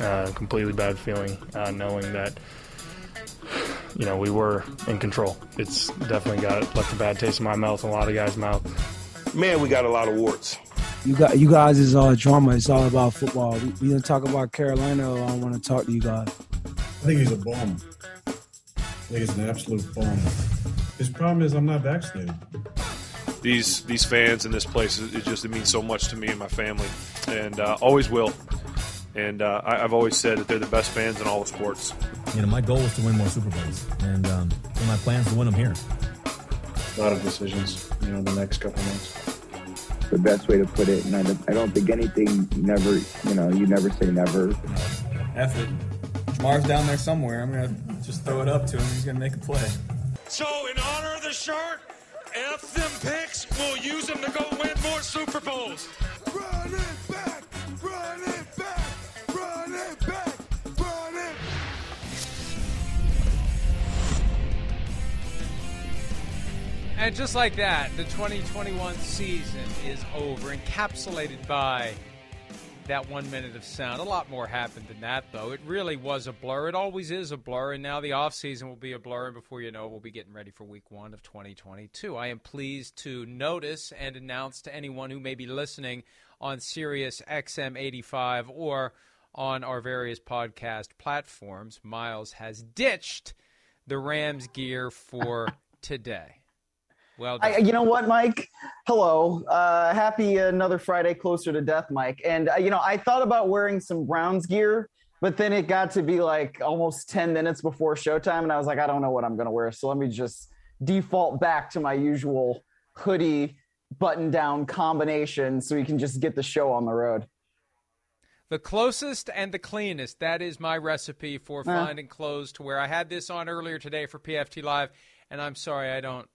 Uh, completely bad feeling uh, knowing that you know we were in control. It's definitely got left a bad taste in my mouth and a lot of guys' mouth. Man, we got a lot of warts. You got you guys is all drama. It's all about football. We, we gonna talk about Carolina. Or I want to talk to you guys. I think he's a bum. I think he's an absolute bum. His problem is I'm not vaccinated. These these fans in this place, it just it means so much to me and my family, and uh, always will. And uh, I, have always said that they're the best fans in all of sports. You know, my goal is to win more Super Bowls, and um, my plans to win them here. A lot of decisions, you know, in the next couple months. The best way to put it, and I don't, I don't think anything never, you know, you never say never. F it. Ja'Marr's down there somewhere. I'm gonna just throw it up to him. He's gonna make a play. So, in honor of the shirt, F them picks. We'll use them to go win more Super Bowls. Run it back, run it And just like that, the 2021 season is over, encapsulated by that one minute of sound. A lot more happened than that, though. It really was a blur. It always is a blur, and now the offseason will be a blur, and before you know it, we'll be getting ready for week one of 2022. I am pleased to notice and announce to anyone who may be listening on Sirius XM 85 or on our various podcast platforms, Miles has ditched the Rams gear for today. Well, I, you know what, Mike? Hello. Uh, happy another Friday closer to death, Mike. And, uh, you know, I thought about wearing some Browns gear, but then it got to be like almost 10 minutes before showtime. And I was like, I don't know what I'm going to wear. So let me just default back to my usual hoodie button down combination so we can just get the show on the road. The closest and the cleanest. That is my recipe for Uh. finding clothes to wear. I had this on earlier today for PFT Live, and I'm sorry I don't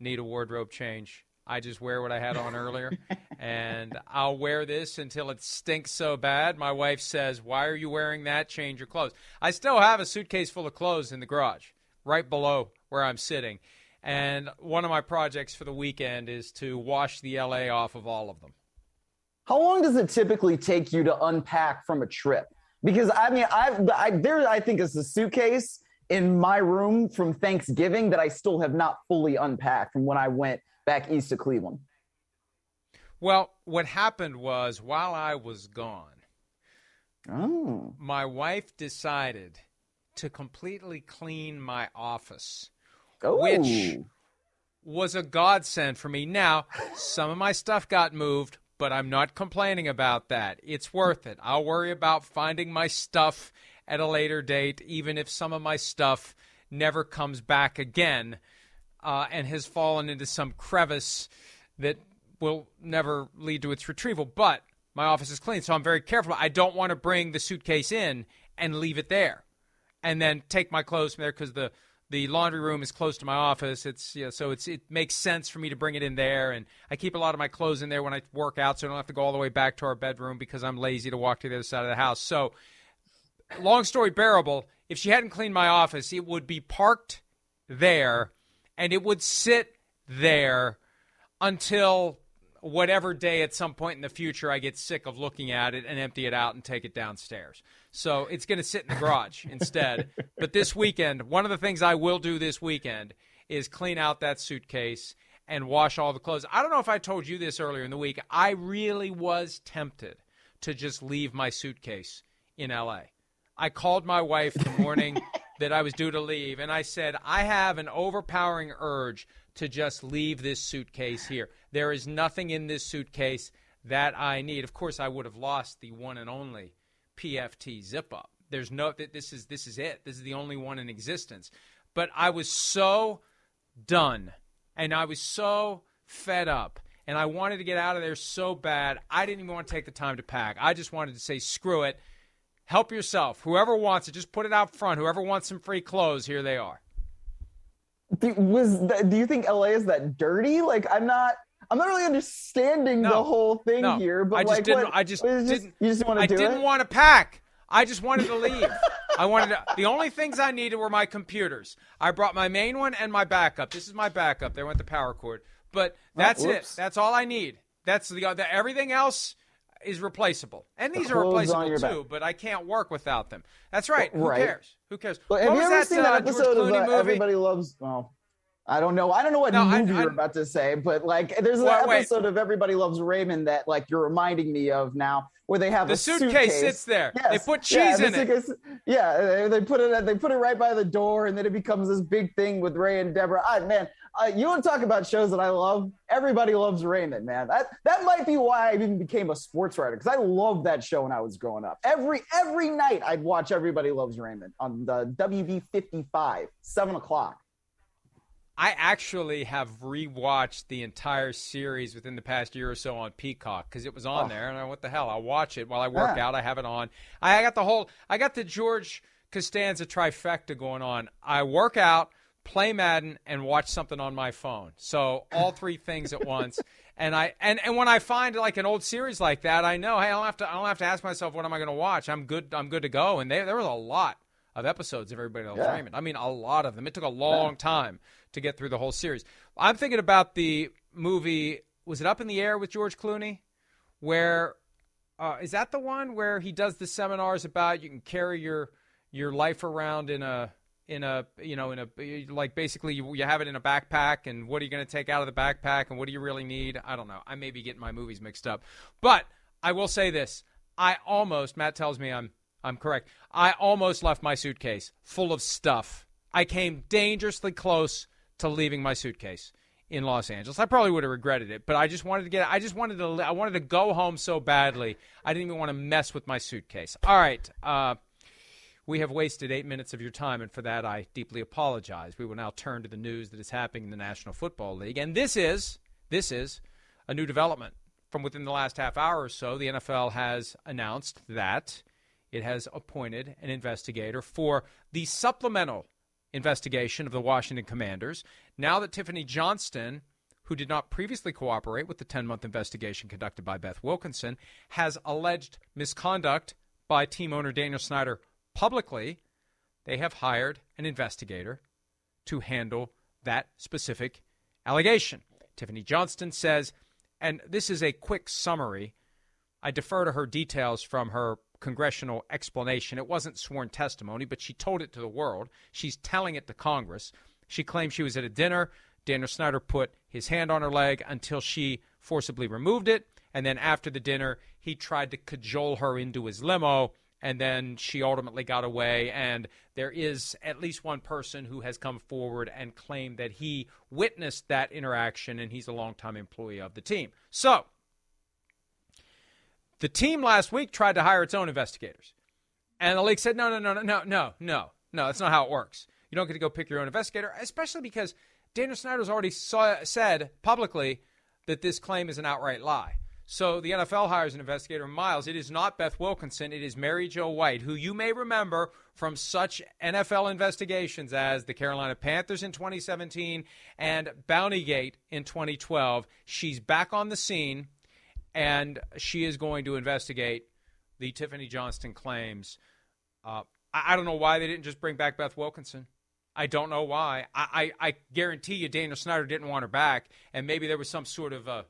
need a wardrobe change. I just wear what I had on earlier, and I'll wear this until it stinks so bad. My wife says, Why are you wearing that? Change your clothes. I still have a suitcase full of clothes in the garage, right below where I'm sitting. And one of my projects for the weekend is to wash the LA off of all of them. How long does it typically take you to unpack from a trip? Because I mean, I've, I there I think is a suitcase in my room from Thanksgiving that I still have not fully unpacked from when I went back east to Cleveland. Well, what happened was while I was gone, oh. my wife decided to completely clean my office, Oh. which was a godsend for me. Now, some of my stuff got moved, but I'm not complaining about that. It's worth it. I'll worry about finding my stuff at a later date, even if some of my stuff never comes back again uh, and has fallen into some crevice that will never lead to its retrieval. But my office is clean, so I'm very careful. I don't want to bring the suitcase in and leave it there, and then take my clothes from there because the the laundry room is close to my office. It's so it's it makes sense for me to bring it in there, and I keep a lot of my clothes in there when I work out, so I don't have to go all the way back to our bedroom because I'm lazy to walk to the other side of the house. So, long story bearable, if she hadn't cleaned my office, it would be parked there, and it would sit there until whatever day at some point in the future I get sick of looking at it and empty it out and take it downstairs. So it's going to sit in the garage instead. But this weekend, one of the things I will do this weekend is clean out that suitcase and wash all the clothes. I don't know if I told you this earlier in the week. I really was tempted to just leave my suitcase in LA. I called my wife the morning that I was due to leave and I said, I have an overpowering urge to just leave this suitcase here. There is nothing in this suitcase that I need. Of course, I would have lost the one and only PFT zip up. There's no that this is this is it. This is the only one in existence. But I was so done and I was so fed up and I wanted to get out of there so bad. I didn't even want to take the time to pack. I just wanted to say, screw it. Help yourself. Whoever wants it, just put it out front. Whoever wants some free clothes, here they are. Do, was that, do you think LA is that dirty? Like I'm not. I'm not really understanding No. the whole thing No. here. But I just like, didn't. what- I just it didn't. You just want to I do didn't it? want to pack. I just wanted to leave. I wanted to, the only things I needed were my computers. I brought my main one and my backup. This is my backup. There went the power cord. But oh, that's it. That's all I need. That's the, the everything else is replaceable. And The these are replaceable your back. too, but I can't work without them. That's right. Who Right. cares? Who cares? But what you was ever that, seen that uh, episode of uh, movie? Everybody Loves? Well, I don't know. I don't know what No, movie I- you're about to say, but like, there's an wait. episode of Everybody Loves Raymond that like you're reminding me of now, where they have The a suitcase sits there. Yes. They put Yeah, cheese the in it. suitcase- Yeah, they- they put it. They put it right by the door, and then it becomes this big thing with Ray and Deborah. Ah, man, uh, you want to talk about shows that I love? Everybody loves Raymond, man. That that might be why I even became a sports writer because I loved that show when I was growing up. Every every night I'd watch Everybody Loves Raymond on the WB fifty five, seven o'clock. I actually have rewatched the entire series within the past year or so on Peacock because it was on Oh. there, and I, what the hell? I'll watch it while I work Yeah. out. I have it on. I got the whole. I got the George Costanza trifecta going on. I work out, play Madden, and watch something on my phone. So all three things at once. And I and, and when I find like an old series like that, I know hey, I don't have to I don't have to ask myself what am I going to watch. I'm good. I'm good to go. And there there was a lot of episodes of Everybody Loves Yeah. Raymond. I mean, a lot of them. It took a long time to get through the whole series. I'm thinking about the movie. Was it Up in the Air with George Clooney? Where uh, is that the one where he does the seminars about you can carry your your life around in a in a you know in a like basically you, you have it in a backpack and what are you going to take out of the backpack and what do you really need? I don't know. I may be getting my movies mixed up, but I will say this: I almost Matt tells me I'm I'm correct. I almost left my suitcase full of stuff. I came dangerously close to leaving my suitcase in Los Angeles. I probably would have regretted it, but I just wanted to get I just wanted to I wanted to go home so badly. I didn't even want to mess with my suitcase. All right. Uh we have wasted eight minutes of your time, and for that I deeply apologize. We will now turn to the news that is happening in the National Football League, and this is this is a new development from within the last half hour or so. The NFL has announced that it has appointed an investigator for the supplemental investigation of the Washington Commanders. Now that Tiffany Johnston, who did not previously cooperate with the 10 month investigation conducted by Beth Wilkinson, has alleged misconduct by team owner Daniel Snyder publicly, they have hired an investigator to handle that specific allegation. Tiffany Johnston says, and this is a quick summary. I defer to her details from her congressional explanation. It wasn't sworn testimony, but she told it to the world. She's telling it to Congress. She claimed she was at a dinner. Daniel Snyder put his hand on her leg until she forcibly removed it. And then after the dinner, he tried to cajole her into his limo and then she ultimately got away. And there is at least one person who has come forward and claimed that he witnessed that interaction, and he's a longtime employee of the team. So, the team last week tried to hire its own investigators, and the league said, "No, no, no, no, no, no, no, no. That's not how it works. You don't get to go pick your own investigator, especially because Daniel Snyder's already saw, said publicly that this claim is an outright lie." So the NFL hires an investigator, Miles. It is not Beth Wilkinson. It is Mary Jo White, who you may remember from such NFL investigations as the Carolina Panthers in 2017 and Bountygate in 2012. She's back on the scene, and she is going to investigate the Tiffany Johnston claims. Uh, I, I don't know why they didn't just bring back Beth Wilkinson. I don't know why. I, I, I guarantee you Daniel Snyder didn't want her back, and maybe there was some sort of a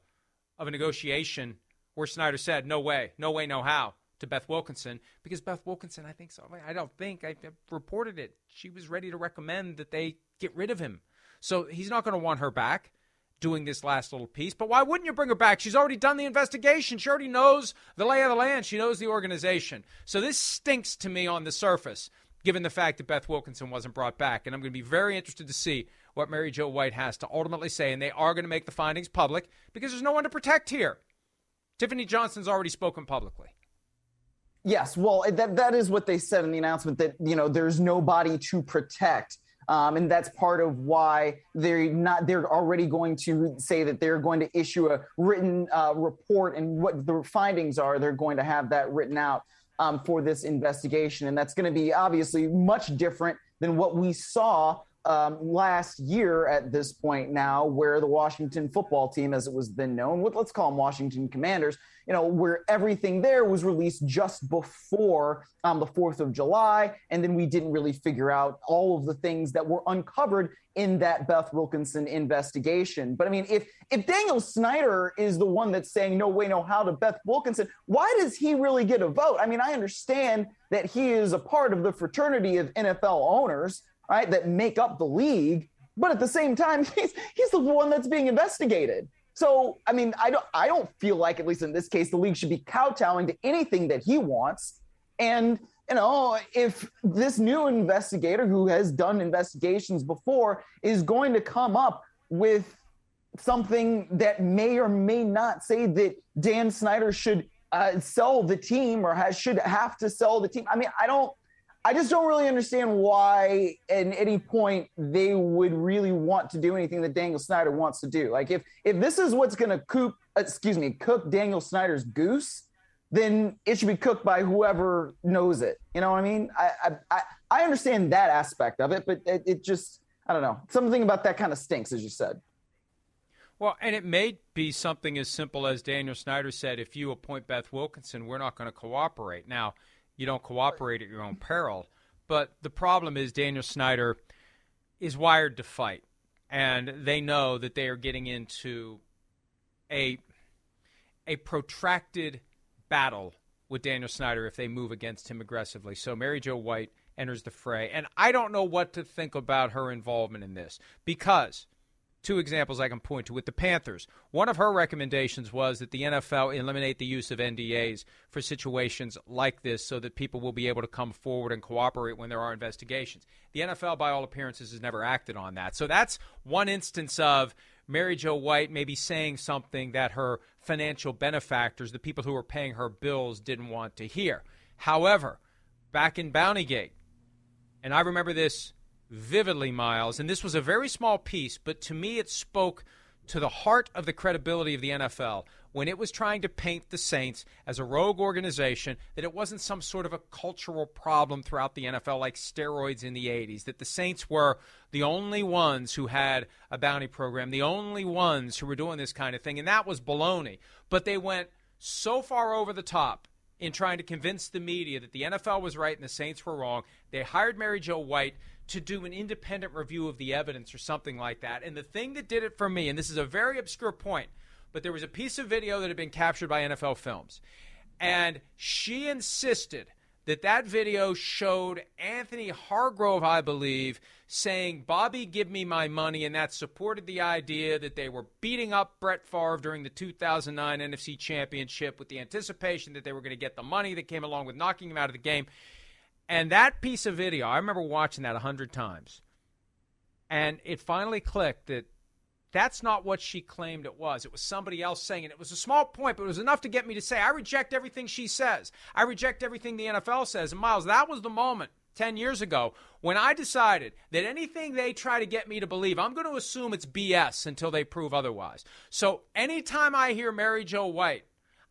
of a negotiation where Snyder said, "No way, no way, no how." To Beth Wilkinson because Beth Wilkinson, I think so. I don't think I reported it. She was ready to recommend that they get rid of him. So he's not going to want her back doing this last little piece. But why wouldn't you bring her back? She's already done the investigation. She already knows the lay of the land. She knows the organization. So this stinks to me on the surface, given the fact that Beth Wilkinson wasn't brought back. And I'm going to be very interested to see what Mary Jo White has to ultimately say. And they are going to make the findings public because there's no one to protect here. Tiffany Johnston's already spoken publicly. Yes, well, that that is what they said in the announcement that you know there's nobody to protect. Um, and that's part of why they're not. They're already going to say that they're going to issue a written uh, report, and what the findings are. They're going to have that written out um, for this investigation, and that's going to be obviously much different than what we saw um, last year at this point now, where the Washington football team, as it was then known, let's call them Washington Commanders, you know, where everything there was released just before um, the 4th of July. And then we didn't really figure out all of the things that were uncovered in that Beth Wilkinson investigation. But I mean, if if Daniel Snyder is the one that's saying no way, no how to Beth Wilkinson, why does he really get a vote? I mean, I understand that he is a part of the fraternity of NFL owners right, that make up the league. But at the same time, he's he's the one that's being investigated. So I mean, I don't I don't feel like, at least in this case, the league should be kowtowing to anything that he wants. And you know, if this new investigator who has done investigations before is going to come up with something that may or may not say that Dan Snyder should uh, sell the team or has, should have to sell the team. I mean, I don't I just don't really understand why at any point they would really want to do anything that Daniel Snyder wants to do. Like if if this is what's going to cook, uh, excuse me, cook Daniel Snyder's goose, then it should be cooked by whoever knows it. You know what I mean? I I I understand that aspect of it, but it, it just I don't know something about that kind of stinks, as you said. Well, and it may be something as simple as Daniel Snyder said: if you appoint Beth Wilkinson, we're not going to cooperate. Now you don't cooperate at your own peril. But the problem is Daniel Snyder is wired to fight, and they know that they are getting into a a protracted battle with Daniel Snyder if they move against him aggressively. So Mary Jo White enters the fray, and I don't know what to think about her involvement in this because two examples I can point to with the Panthers. One of her recommendations was that the NFL eliminate the use of NDAs for situations like this so that people will be able to come forward and cooperate when there are investigations. The NFL, by all appearances, has never acted on that. So that's one instance of Mary Jo White maybe saying something that her financial benefactors, the people who were paying her bills, didn't want to hear. However, back in Bountygate, and I remember this vividly, Miles. And this was a very small piece, but to me it spoke to the heart of the credibility of the NFL when it was trying to paint the Saints as a rogue organization, that it wasn't some sort of a cultural problem throughout the NFL like steroids in the 80s, that the Saints were the only ones who had a bounty program, the only ones who were doing this kind of thing, and that was baloney. But they went so far over the top in trying to convince the media that the NFL was right and the Saints were wrong. They hired Mary Jo White to do an independent review of the evidence or something like that. And the thing that did it for me, and this is a very obscure point, but there was a piece of video that had been captured by NFL Films. And she insisted that that video showed Anthony Hargrove, I believe, saying, Bobby, give me my money. And that supported the idea that they were beating up Brett Favre during the 2009 NFC Championship with the anticipation that they were going to get the money that came along with knocking him out of the game. And that piece of video, I remember watching that a hundred times. And it finally clicked that that's not what she claimed it was. It was somebody else saying it. It was a small point, but it was enough to get me to say, I reject everything she says. I reject everything the NFL says. And Miles, that was the moment 10 years ago when I decided that anything they try to get me to believe, I'm going to assume it's BS until they prove otherwise. So anytime I hear Mary Jo White,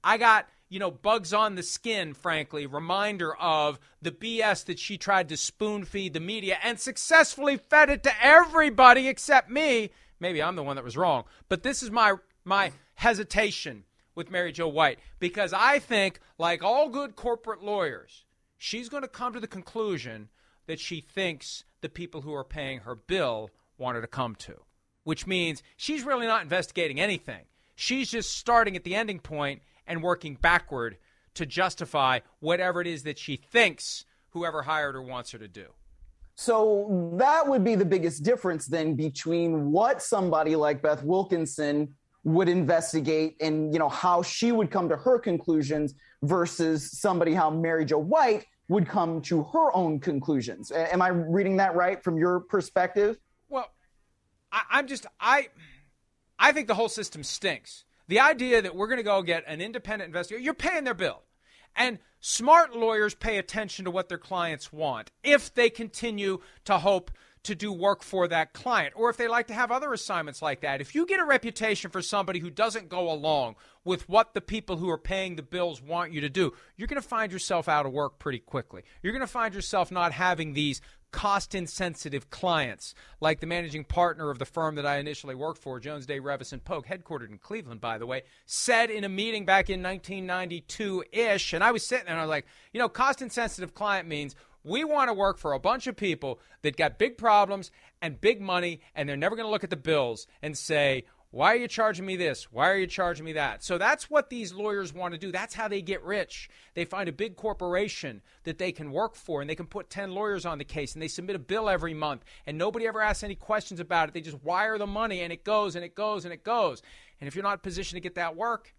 I got you know, bugs on the skin, frankly, reminder of the BS that she tried to spoon feed the media and successfully fed it to everybody except me. Maybe I'm the one that was wrong, but this is my my hesitation with Mary Jo White because I think, like all good corporate lawyers, she's going to come to the conclusion that she thinks the people who are paying her bill want her to come to, which means she's really not investigating anything. She's just starting at the ending point and working backward to justify whatever it is that she thinks whoever hired her wants her to do. So that would be the biggest difference then between what somebody like Beth Wilkinson would investigate and you know how she would come to her conclusions versus somebody how Mary Jo White would come to her own conclusions. Am I reading that right from your perspective? Well, I, am just I I think the whole system stinks. The idea that we're going to go get an independent investigator, you're paying their bill. And smart lawyers pay attention to what their clients want if they continue to hope to do work for that client or if they like to have other assignments like that. If you get a reputation for somebody who doesn't go along with what the people who are paying the bills want you to do, you're going to find yourself out of work pretty quickly. You're going to find yourself not having these cost insensitive clients like the managing partner of the firm that I initially worked for, Jones Day Reavis and Pogue, headquartered in Cleveland, by the way, said in a meeting back in 1992 ish. And I was sitting there and I was like, you know, cost insensitive client means we want to work for a bunch of people that got big problems and big money, and they're never going to look at the bills and say, why are you charging me this? Why are you charging me that? So that's what these lawyers want to do. That's how they get rich. They find a big corporation that they can work for and they can put 10 lawyers on the case and they submit a bill every month and nobody ever asks any questions about it. They just wire the money and it goes and it goes and it goes. And if you're not in position to get that work,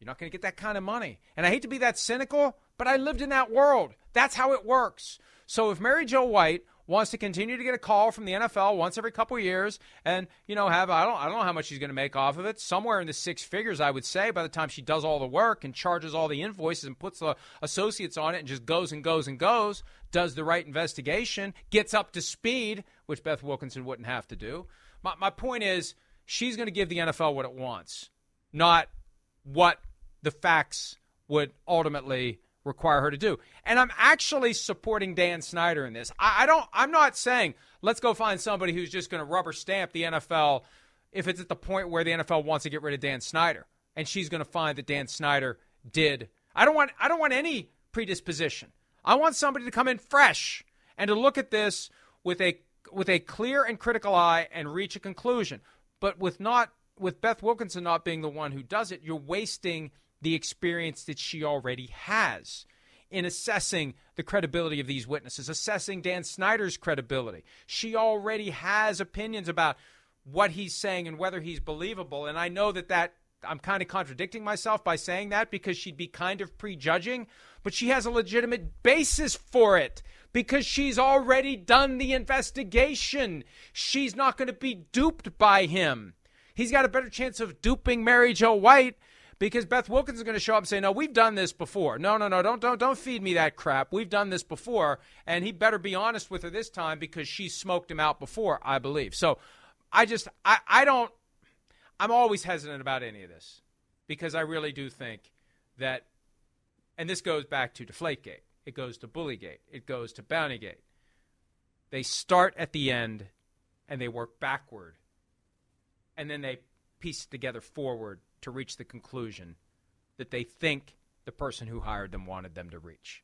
you're not going to get that kind of money. And I hate to be that cynical, but I lived in that world. That's how it works. So if Mary Jo White wants to continue to get a call from the NFL once every couple years and you know have I don't I don't know how much she's going to make off of it. Somewhere in the six figures I would say by the time she does all the work and charges all the invoices and puts the associates on it and just goes and goes and goes does the right investigation gets up to speed which Beth Wilkinson wouldn't have to do. My my point is she's going to give the NFL what it wants not what the facts would ultimately require her to do. And I'm actually supporting Dan Snyder in this. I, I don't I'm not saying let's go find somebody who's just going to rubber stamp the NFL if it's at the point where the NFL wants to get rid of Dan Snyder and she's going to find that Dan Snyder did. I don't want I don't want any predisposition. I want somebody to come in fresh and to look at this with a with a clear and critical eye and reach a conclusion. But with not with Beth Wilkinson not being the one who does it, you're wasting the experience that she already has in assessing the credibility of these witnesses, assessing Dan Snyder's credibility. She already has opinions about what he's saying and whether he's believable. And I know that that I'm kind of contradicting myself by saying that because she'd be kind of prejudging, but she has a legitimate basis for it because she's already done the investigation. She's not going to be duped by him. He's got a better chance of duping Mary Jo White because Beth Wilkins is going to show up and say, "No, we've done this before. No, no, no, don't don't don't feed me that crap. We've done this before." And he better be honest with her this time because she smoked him out before, I believe. So, I just I I don't I'm always hesitant about any of this because I really do think that and this goes back to Deflategate. It goes to Bullygate. It goes to Bountygate. They start at the end and they work backward. And then they piece together forward to reach the conclusion that they think the person who hired them wanted them to reach.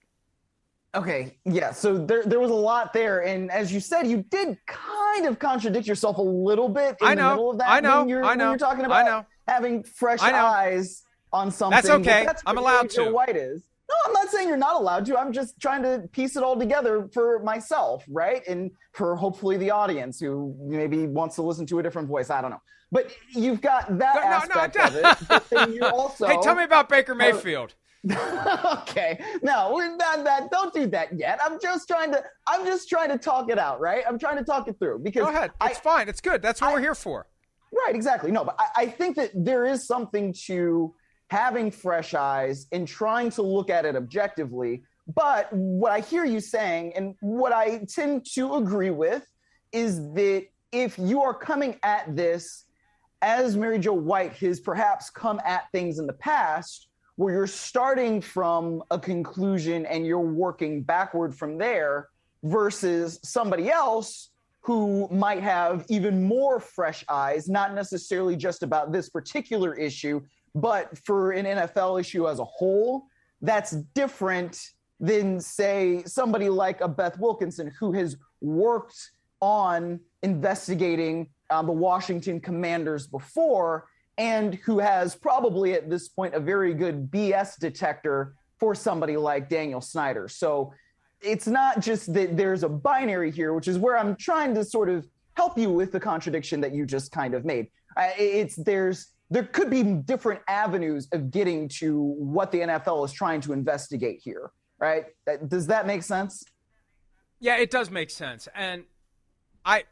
Okay, yeah. So there, there was a lot there, and as you said, you did kind of contradict yourself a little bit in I know, the middle of that. I know, when you're, I know, when you're talking I about know. having fresh I know. eyes on something. That's okay. That's I'm allowed to. White is. No, I'm not saying you're not allowed to. I'm just trying to piece it all together for myself, right? And for hopefully the audience who maybe wants to listen to a different voice. I don't know. But you've got that No, no, no, aspect no. of it. But then also hey, tell me about Baker Mayfield. okay. No, we're not that. Don't do that yet. I'm just trying to. I'm just trying to talk it out, right? I'm trying to talk it through because Go ahead. It's fine. It's good. That's what we're here for. Right, exactly. No, but I, I think that there is something to having fresh eyes and trying to look at it objectively. But what I hear you saying, and what I tend to agree with, is that if you are coming at this as Mary Jo White has perhaps come at things in the past, where you're starting from a conclusion and you're working backward from there versus somebody else who might have even more fresh eyes, not necessarily just about this particular issue, but for an NFL issue as a whole, that's different than, say, somebody like a Beth Wilkinson who has worked on investigating um, the Washington Commanders before and who has probably at this point a very good BS detector for somebody like Daniel Snyder. So it's not just that there's a binary here, which is where I'm trying to sort of help you with the contradiction that you just kind of made. Uh, It's there's there could be different avenues of getting to what the NFL is trying to investigate here, right? Does that make sense? Yeah, it does make sense. And I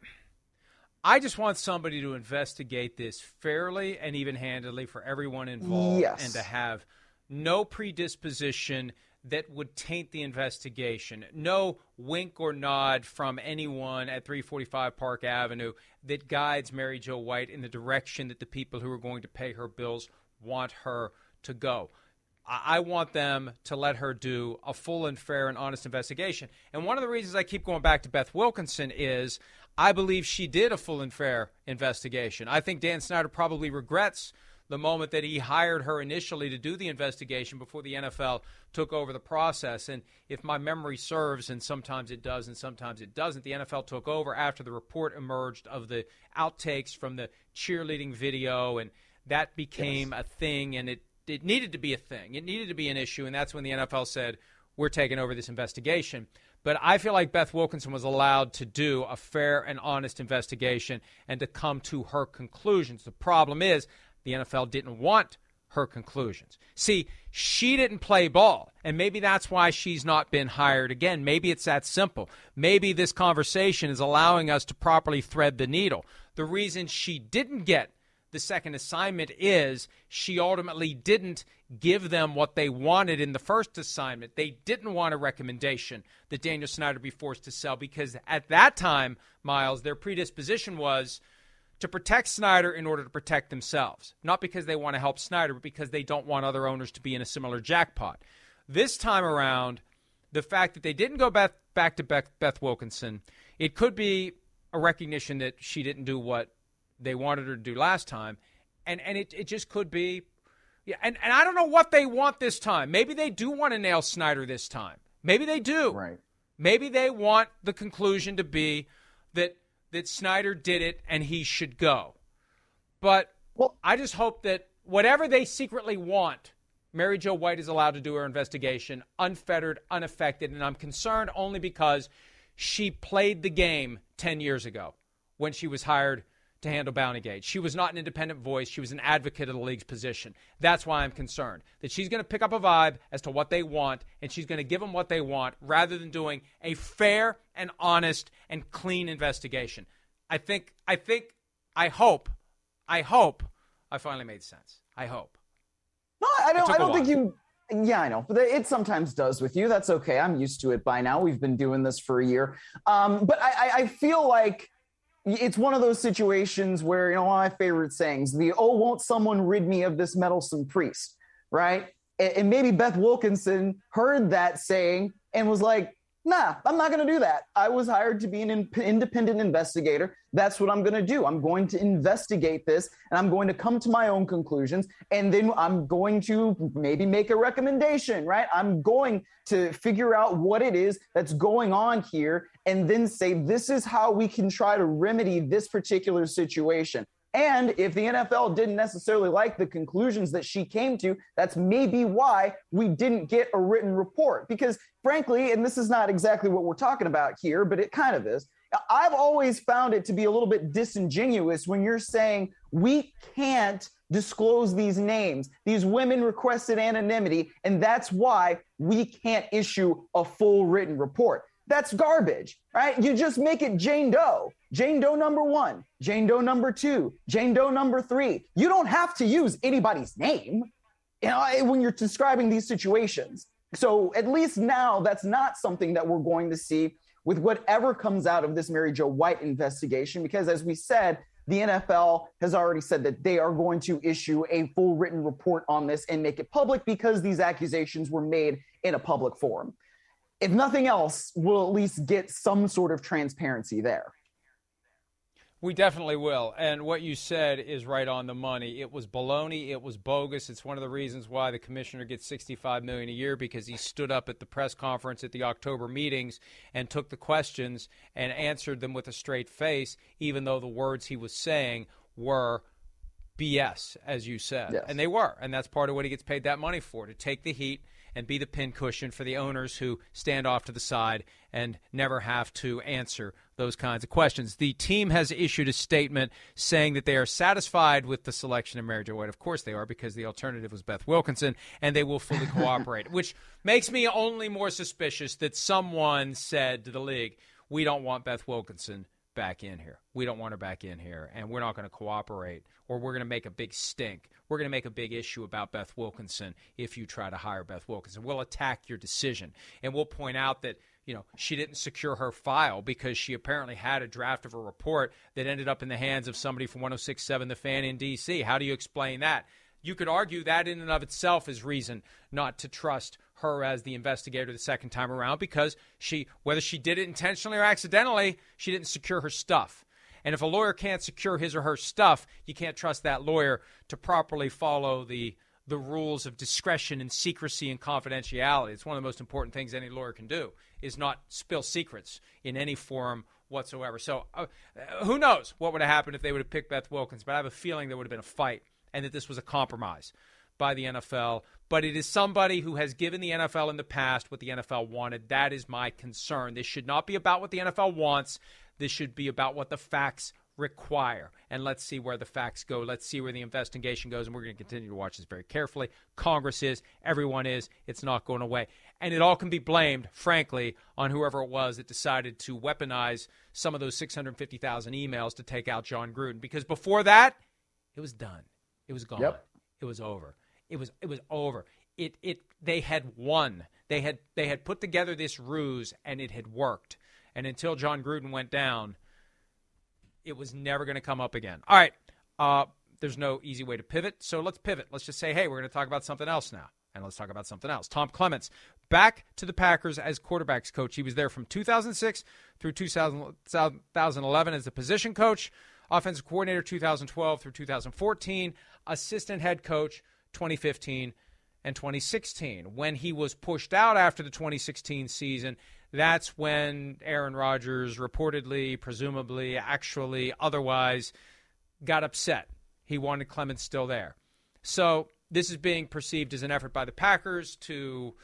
I just want somebody to investigate this fairly and even handedly for everyone involved Yes. and to have no predisposition that would taint the investigation. No wink or nod from anyone at 345 Park Avenue that guides Mary Jo White in the direction that the people who are going to pay her bills want her to go. I want them to let her do a full and fair and honest investigation. And one of the reasons I keep going back to Beth Wilkinson is I believe she did a full and fair investigation. I think Dan Snyder probably regrets the moment that he hired her initially to do the investigation before the NFL took over the process. And if my memory serves, and sometimes it does and sometimes it doesn't, the NFL took over after the report emerged of the outtakes from the cheerleading video, and that became yes. a thing, and it, it needed to be a thing. It needed to be an issue, and that's when the NFL said, we're taking over this investigation. But I feel like Beth Wilkinson was allowed to do a fair and honest investigation and to come to her conclusions. The problem is, the NFL didn't want her conclusions. See, she didn't play ball, and maybe that's why she's not been hired again. Maybe it's that simple. Maybe this conversation is allowing us to properly thread the needle. The reason she didn't get the second assignment is she ultimately didn't give them what they wanted in the first assignment. They didn't want a recommendation that Daniel Snyder be forced to sell because at that time, Miles, their predisposition was – to protect Snyder in order to protect themselves. Not because they want to help Snyder, but because they don't want other owners to be in a similar jackpot. This time around, the fact that they didn't go back, back to Beth, Beth Wilkinson, it could be a recognition that she didn't do what they wanted her to do last time. And, and it, it just could be. Yeah, and, and I don't know what they want this time. Maybe they do want to nail Snyder this time. Maybe they do. Right. Maybe they want the conclusion to be that that Snyder did it and he should go. But well, I just hope that whatever they secretly want, Mary Jo White is allowed to do her investigation unfettered, unaffected. And I'm concerned only because she played the game 10 years ago when she was hired to handle Bountygate. She was not an independent voice. She was an advocate of the league's position. That's why I'm concerned that she's going to pick up a vibe as to what they want, and she's going to give them what they want rather than doing a fair and honest and clean investigation. I think, I think, I hope, I hope I finally made sense. I hope. No, I don't. I don't think you. Yeah, I know, but it sometimes does with you. That's okay. I'm used to it by now. We've been doing this for a year. Um, but I, I feel like it's one of those situations where you know one of my favorite sayings the oh won't someone rid me of this meddlesome priest? Right? And, maybe beth wilkinson heard that saying and was like nah, I'm not going to do that. I was hired to be an in- independent investigator. That's what I'm going to do. I'm going to investigate this and I'm going to come to my own conclusions. And then I'm going to maybe make a recommendation, right? I'm going to figure out what it is that's going on here and then say, this is how we can try to remedy this particular situation. And if the NFL didn't necessarily like the conclusions that she came to, that's maybe why we didn't get a written report. Because frankly, and this is not exactly what we're talking about here, but it kind of is. I've always found it to be a little bit disingenuous when you're saying we can't disclose these names. These women requested anonymity, and that's why we can't issue a full written report. That's garbage, right? You just make it Jane Doe. Jane Doe number one, Jane Doe number two, Jane Doe number three. You don't have to use anybody's name you know, eh, when you're describing these situations. So at least now that's not something that we're going to see with whatever comes out of this Mary Jo White investigation, because as we said, the NFL has already said that they are going to issue a full written report on this and make it public because these accusations were made in a public forum if nothing else, we'll at least get some sort of transparency there. We definitely will. And what you said is right on the money. It was baloney. It was bogus. It's one of the reasons why the commissioner gets 65 million a year because he stood up at the press conference at the October meetings and took the questions and answered them with a straight face, even though the words he was saying were BS, as you said. Yes. And they were. And that's part of what he gets paid that money for to take the heat and be the pincushion for the owners who stand off to the side and never have to answer those kinds of questions. The team has issued a statement saying that they are satisfied with the selection of Mary Jo White. Of course they are, because the alternative was Beth Wilkinson, and they will fully cooperate, which makes me only more suspicious that someone said to the league, we don't want Beth Wilkinson back in here. We don't want her back in here, and we're not going to cooperate, or we're going to make a big stink. We're going to make a big issue about Beth Wilkinson if you try to hire Beth Wilkinson. We'll attack your decision, and we'll point out that you know she didn't secure her file because she apparently had a draft of a report that ended up in the hands of somebody from 1067 The Fan in D.C. How do you explain that? You could argue that in and of itself is reason not to trust her as the investigator the second time around because she, whether she did it intentionally or accidentally, she didn't secure her stuff. And if a lawyer can't secure his or her stuff, you can't trust that lawyer to properly follow the the rules of discretion and secrecy and confidentiality. It's one of the most important things any lawyer can do is not spill secrets in any form whatsoever. So uh, who knows what would have happened if they would have picked Beth Wilkinson, but I have a feeling there would have been a fight and that this was a compromise by the NFL. But it is somebody who has given the NFL in the past what the NFL wanted. That is my concern. This should not be about what the NFL wants. This should be about what the facts require. And let's see where the facts go. Let's see where the investigation goes. And we're going to continue to watch this very carefully. Congress is, everyone is. It's not going away. And it all can be blamed, frankly, on whoever it was that decided to weaponize some of those 650,000 emails to take out Jon Gruden. Because before that, it was done. It was gone. Yep. It was over. It was it was over. It it they had won. They had they had put together this ruse and it had worked. And until Jon Gruden went down, it was never going to come up again. All right. Uh, there's no easy way to pivot. So let's pivot. Let's just say, hey, we're going to talk about something else now. And let's talk about something else. Tom Clements back to the Packers as quarterbacks coach. He was there from 2006 through 2011 as the position coach, offensive coordinator 2012 through 2014, assistant head coach 2015 and 2016. When he was pushed out after the 2016 season, that's when Aaron Rodgers reportedly, presumably, actually, otherwise got upset. He wanted Clements still there. So this is being perceived as an effort by the Packers to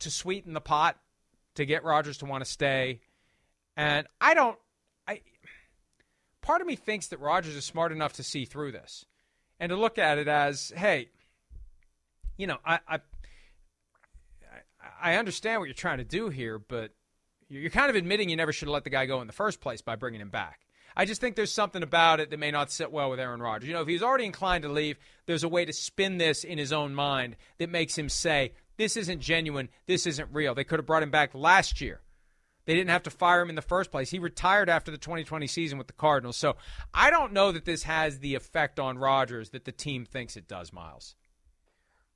to sweeten the pot, to get Rodgers to want to stay. And I don't I part of me thinks that Rodgers is smart enough to see through this and to look at it as, hey, you know, I, I I understand what you're trying to do here, but you're kind of admitting you never should have let the guy go in the first place by bringing him back. I just think there's something about it that may not sit well with Aaron Rodgers. You know, if he's already inclined to leave, there's a way to spin this in his own mind that makes him say, this isn't genuine, this isn't real. They could have brought him back last year. They didn't have to fire him in the first place. He retired after the 2020 season with the Cardinals. So I don't know that this has the effect on Rodgers that the team thinks it does, Miles.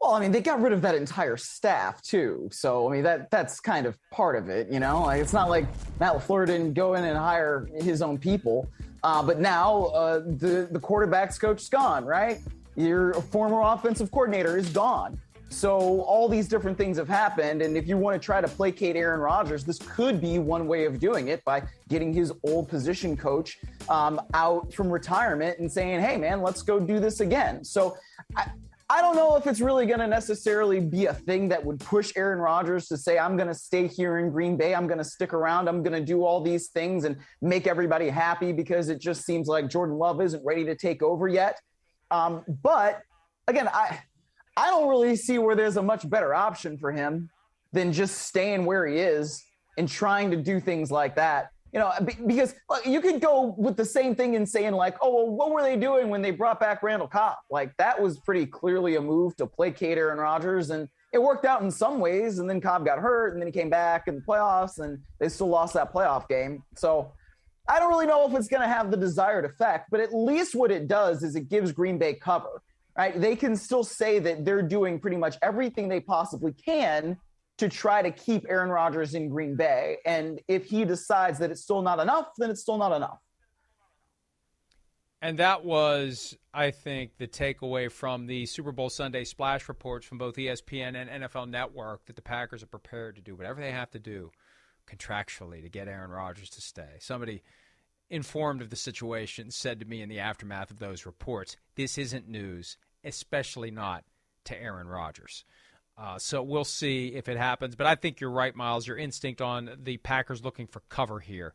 Well, I mean, they got rid of that entire staff too. So, I mean, that that's kind of part of it, you know. Like, it's not like Matt LaFleur didn't go in and hire his own people, uh, but now uh, the the quarterbacks coach is gone, right? Your former offensive coordinator is gone. So all these different things have happened, and if you want to try to placate Aaron Rodgers, this could be one way of doing it by getting his old position coach um, out from retirement and saying, "Hey, man, let's go do this again." So. I, I don't know if it's really going to necessarily be a thing that would push Aaron Rodgers to say, I'm going to stay here in Green Bay. I'm going to stick around. I'm going to do all these things and make everybody happy because it just seems like Jordan Love isn't ready to take over yet. Um, but again, I, I don't really see where there's a much better option for him than just staying where he is and trying to do things like that you know, because you could go with the same thing and saying like, oh, well, what were they doing when they brought back Randall Cobb? Like that was pretty clearly a move to placate Aaron Rodgers, and it worked out in some ways. And then Cobb got hurt, and then he came back in the playoffs, and they still lost that playoff game. So I don't really know if it's going to have the desired effect, but at least what it does is it gives Green Bay cover. Right? They can still say that they're doing pretty much everything they possibly can to try to keep Aaron Rodgers in Green Bay. And if he decides that it's still not enough, then it's still not enough. And that was, I think, the takeaway from the Super Bowl Sunday splash reports from both ESPN and NFL Network that the Packers are prepared to do whatever they have to do contractually to get Aaron Rodgers to stay. Somebody informed of the situation said to me in the aftermath of those reports, this isn't news, especially not to Aaron Rodgers. Uh, so we'll see if it happens. But I think you're right, Miles. Your instinct on the Packers looking for cover here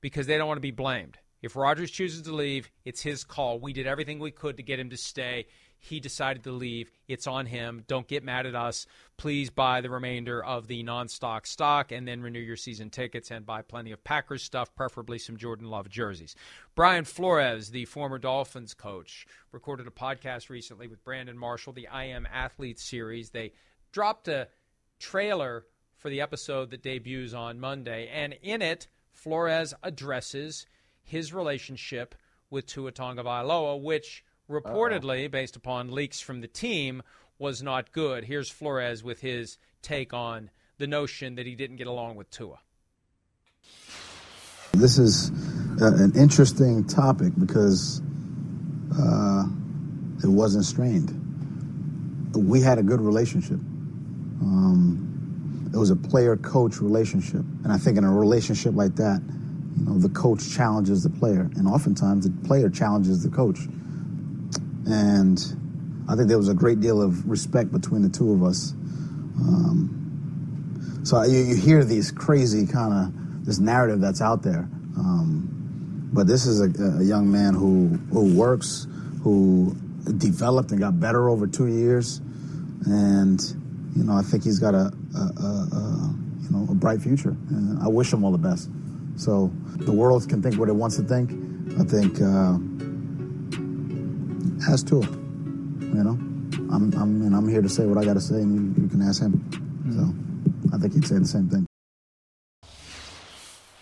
because they don't want to be blamed. If Rodgers chooses to leave, it's his call. We did everything we could to get him to stay. He decided to leave. It's on him. Don't get mad at us. Please buy the remainder of the non stock stock and then renew your season tickets and buy plenty of Packers stuff, preferably some Jordan Love jerseys. Brian Flores, the former Dolphins coach, recorded a podcast recently with Brandon Marshall, the I Am Athlete series. They dropped a trailer for the episode that debuts on Monday, and in it, Flores addresses his relationship with Tua Tagovailoa, which reportedly, Uh-oh. based upon leaks from the team, was not good. Here's Flores with his take on the notion that he didn't get along with Tua. This is uh, an interesting topic because uh, it wasn't strained. We had a good relationship. Um, it was a player-coach relationship, and I think in a relationship like that, you know, the coach challenges the player, and oftentimes the player challenges the coach. And I think there was a great deal of respect between the two of us. Um, so you, you, hear these crazy kind of this narrative that's out there. Um, but this is a, a, young man who who works, who developed and got better over two years, and you know I think he's got a, a, a you know a bright future. And I wish him all the best. So the world can think what it wants to think. I think uh, ask Tua. You know, I'm I'm and I'm here to say what I got to say, and you, you, can ask him. Mm-hmm. So I think he'd say the same thing.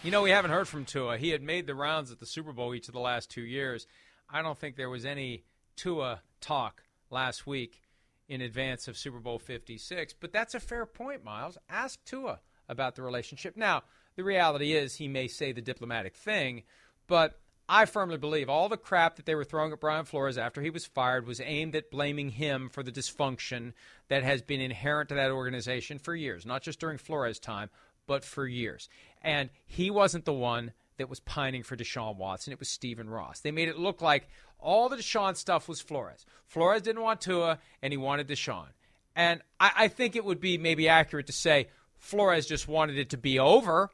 You know, we haven't heard from Tua. He had made the rounds at the Super Bowl each of the last two years. I don't think there was any Tua talk last week in advance of Super Bowl 56. But that's a fair point, Miles. Ask Tua about the relationship. Now, the reality is he may say the diplomatic thing, but I firmly believe all the crap that they were throwing at Brian Flores after he was fired was aimed at blaming him for the dysfunction that has been inherent to that organization for years, not just during Flores' time, but for years. And he wasn't the one that was pining for Deshaun Watson. It was Stephen Ross. They made it look like all the Deshaun stuff was Flores. Flores didn't want Tua, and he wanted Deshaun. And I, I think it would be maybe accurate to say Flores just wanted it to be over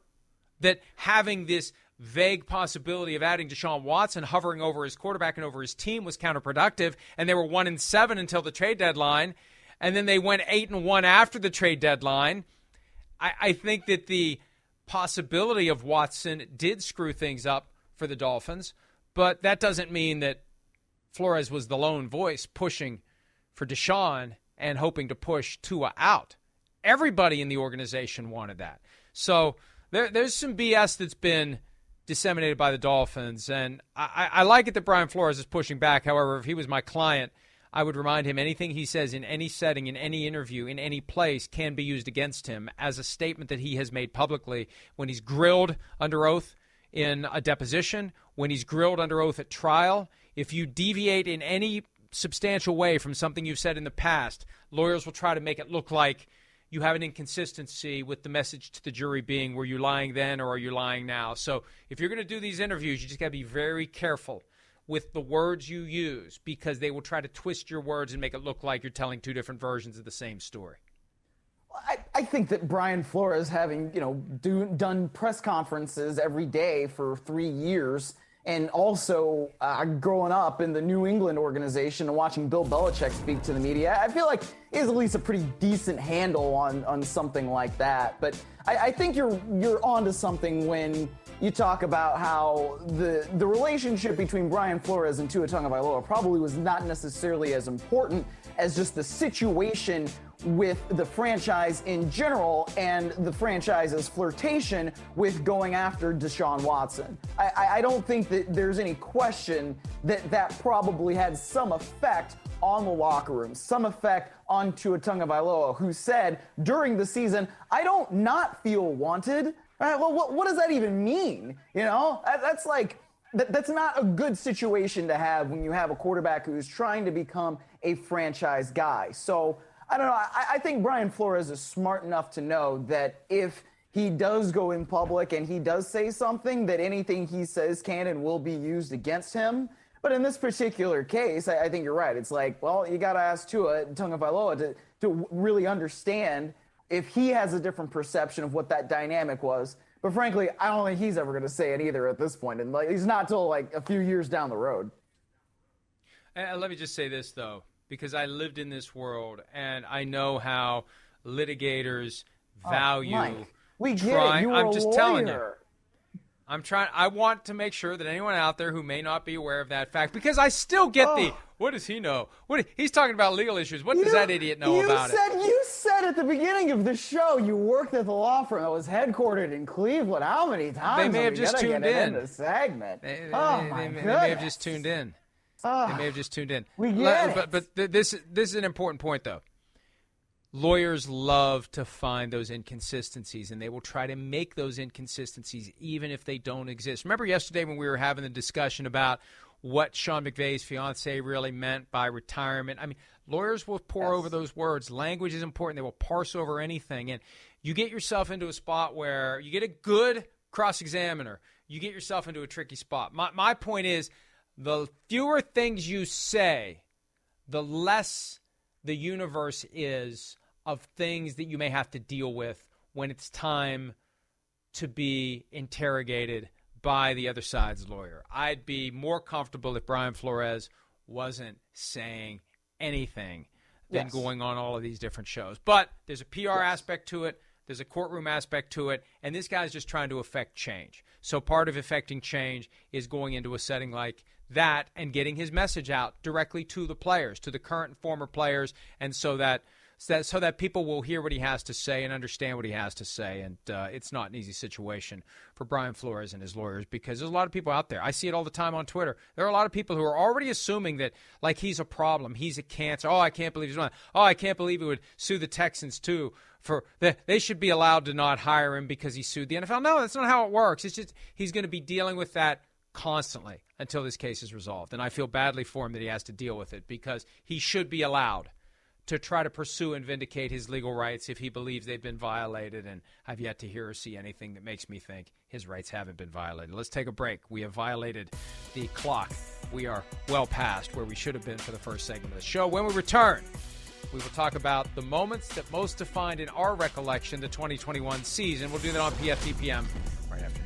that having this vague possibility of adding Deshaun Watson hovering over his quarterback and over his team was counterproductive, and they were one and seven until the trade deadline, and then they went eight and one after the trade deadline. I, I think that the possibility of Watson did screw things up for the Dolphins, but that doesn't mean that Flores was the lone voice pushing for Deshaun and hoping to push Tua out. Everybody in the organization wanted that. So there, there's some BS that's been disseminated by the Dolphins, and I, I like it that Brian Flores is pushing back. However, if he was my client, I would remind him anything he says in any setting, in any interview, in any place can be used against him as a statement that he has made publicly when he's grilled under oath in a deposition, when he's grilled under oath at trial. If you deviate in any substantial way from something you've said in the past, lawyers will try to make it look like you have an inconsistency with the message to the jury being were you lying then or are you lying now? So if you're going to do these interviews, you just got to be very careful with the words you use because they will try to twist your words and make it look like you're telling two different versions of the same story. I, I think that Brian Flores, having you know do, done press conferences every day for three years, and also uh, growing up in the New England organization and watching Bill Belichick speak to the media, I feel like has at least a pretty decent handle on on something like that. But I, I think you're you're onto something when you talk about how the the relationship between Brian Flores and Tua Tagovailoa probably was not necessarily as important as just the situation with the franchise in general and the franchise's flirtation with going after Deshaun Watson. I, I, don't think that there's any question that that probably had some effect on the locker room, some effect on Tua Tagovailoa, who said during the season, I don't not feel wanted. Right? Well, what, what does that even mean? You know, that, that's like, that, that's not a good situation to have when you have a quarterback who's trying to become a franchise guy. So I don't know. I, I think Brian Flores is smart enough to know that if he does go in public and he does say something, that anything he says can and will be used against him. But in this particular case, I, I think you're right. It's like, well, you got to ask Tua Tagovailoa to, to really understand if he has a different perception of what that dynamic was. But frankly, I don't think he's ever going to say it either at this point. And like, he's not till like a few years down the road. And let me just say this though, because I lived in this world and I know how litigators Oh, value Mike, we get it. You were I'm a just telling you. lawyer. I'm trying. I want to make sure that anyone out there who may not be aware of that fact, because I still get the oh. what does he know? What he's talking about legal issues. What does that idiot know you about said, it? You said at the beginning of the show you worked at the law firm that was headquartered in Cleveland. How many times? They may have just tuned in. the segment. They, oh they- my they goodness. they may have just tuned in. Ah. they may have just tuned in. We get but it. but th- this this is an important point though. Lawyers love to find those inconsistencies, and they will try to make those inconsistencies even if they don't exist. Remember yesterday when we were having the discussion about what Sean McVay's fiance really meant by retirement? I mean, lawyers will pour over those words. Language is important. They will parse over anything, and you get yourself into a spot where you get a good cross examiner. You get yourself into a tricky spot. My my point is, the fewer things you say, the less the universe is of things that you may have to deal with when it's time to be interrogated by the other side's lawyer. I'd be more comfortable if Brian Flores wasn't saying anything than Yes. going on all of these different shows. But there's a PR aspect to it, there's a courtroom aspect to it, and this guy's just trying to affect change. So part of affecting change is going into a setting like that and getting his message out directly to the players, to the current and former players, and so that so that, people will hear what he has to say and understand what he has to say. And uh, it's not an easy situation for Brian Flores and his lawyers because there's a lot of people out there. I see it all the time on Twitter. There are a lot of people who are already assuming that like he's a problem, he's a cancer. Oh, I can't believe he's one. Oh, I can't believe he would sue the Texans too. For the, they should be allowed to not hire him because he sued the NFL. No, that's not how it works. It's just he's going to be dealing with that constantly until this case is resolved. And I feel badly for him that he has to deal with it because he should be allowed to try to pursue and vindicate his legal rights if he believes they've been violated. And I've yet to hear or see anything that makes me think his rights haven't been violated. Let's take a break. We have violated the clock. We are well past where we should have been for the first segment of the show. When we return, we will talk about the moments that most defined in our recollection the 2021 season. We'll do that on PFTPM right after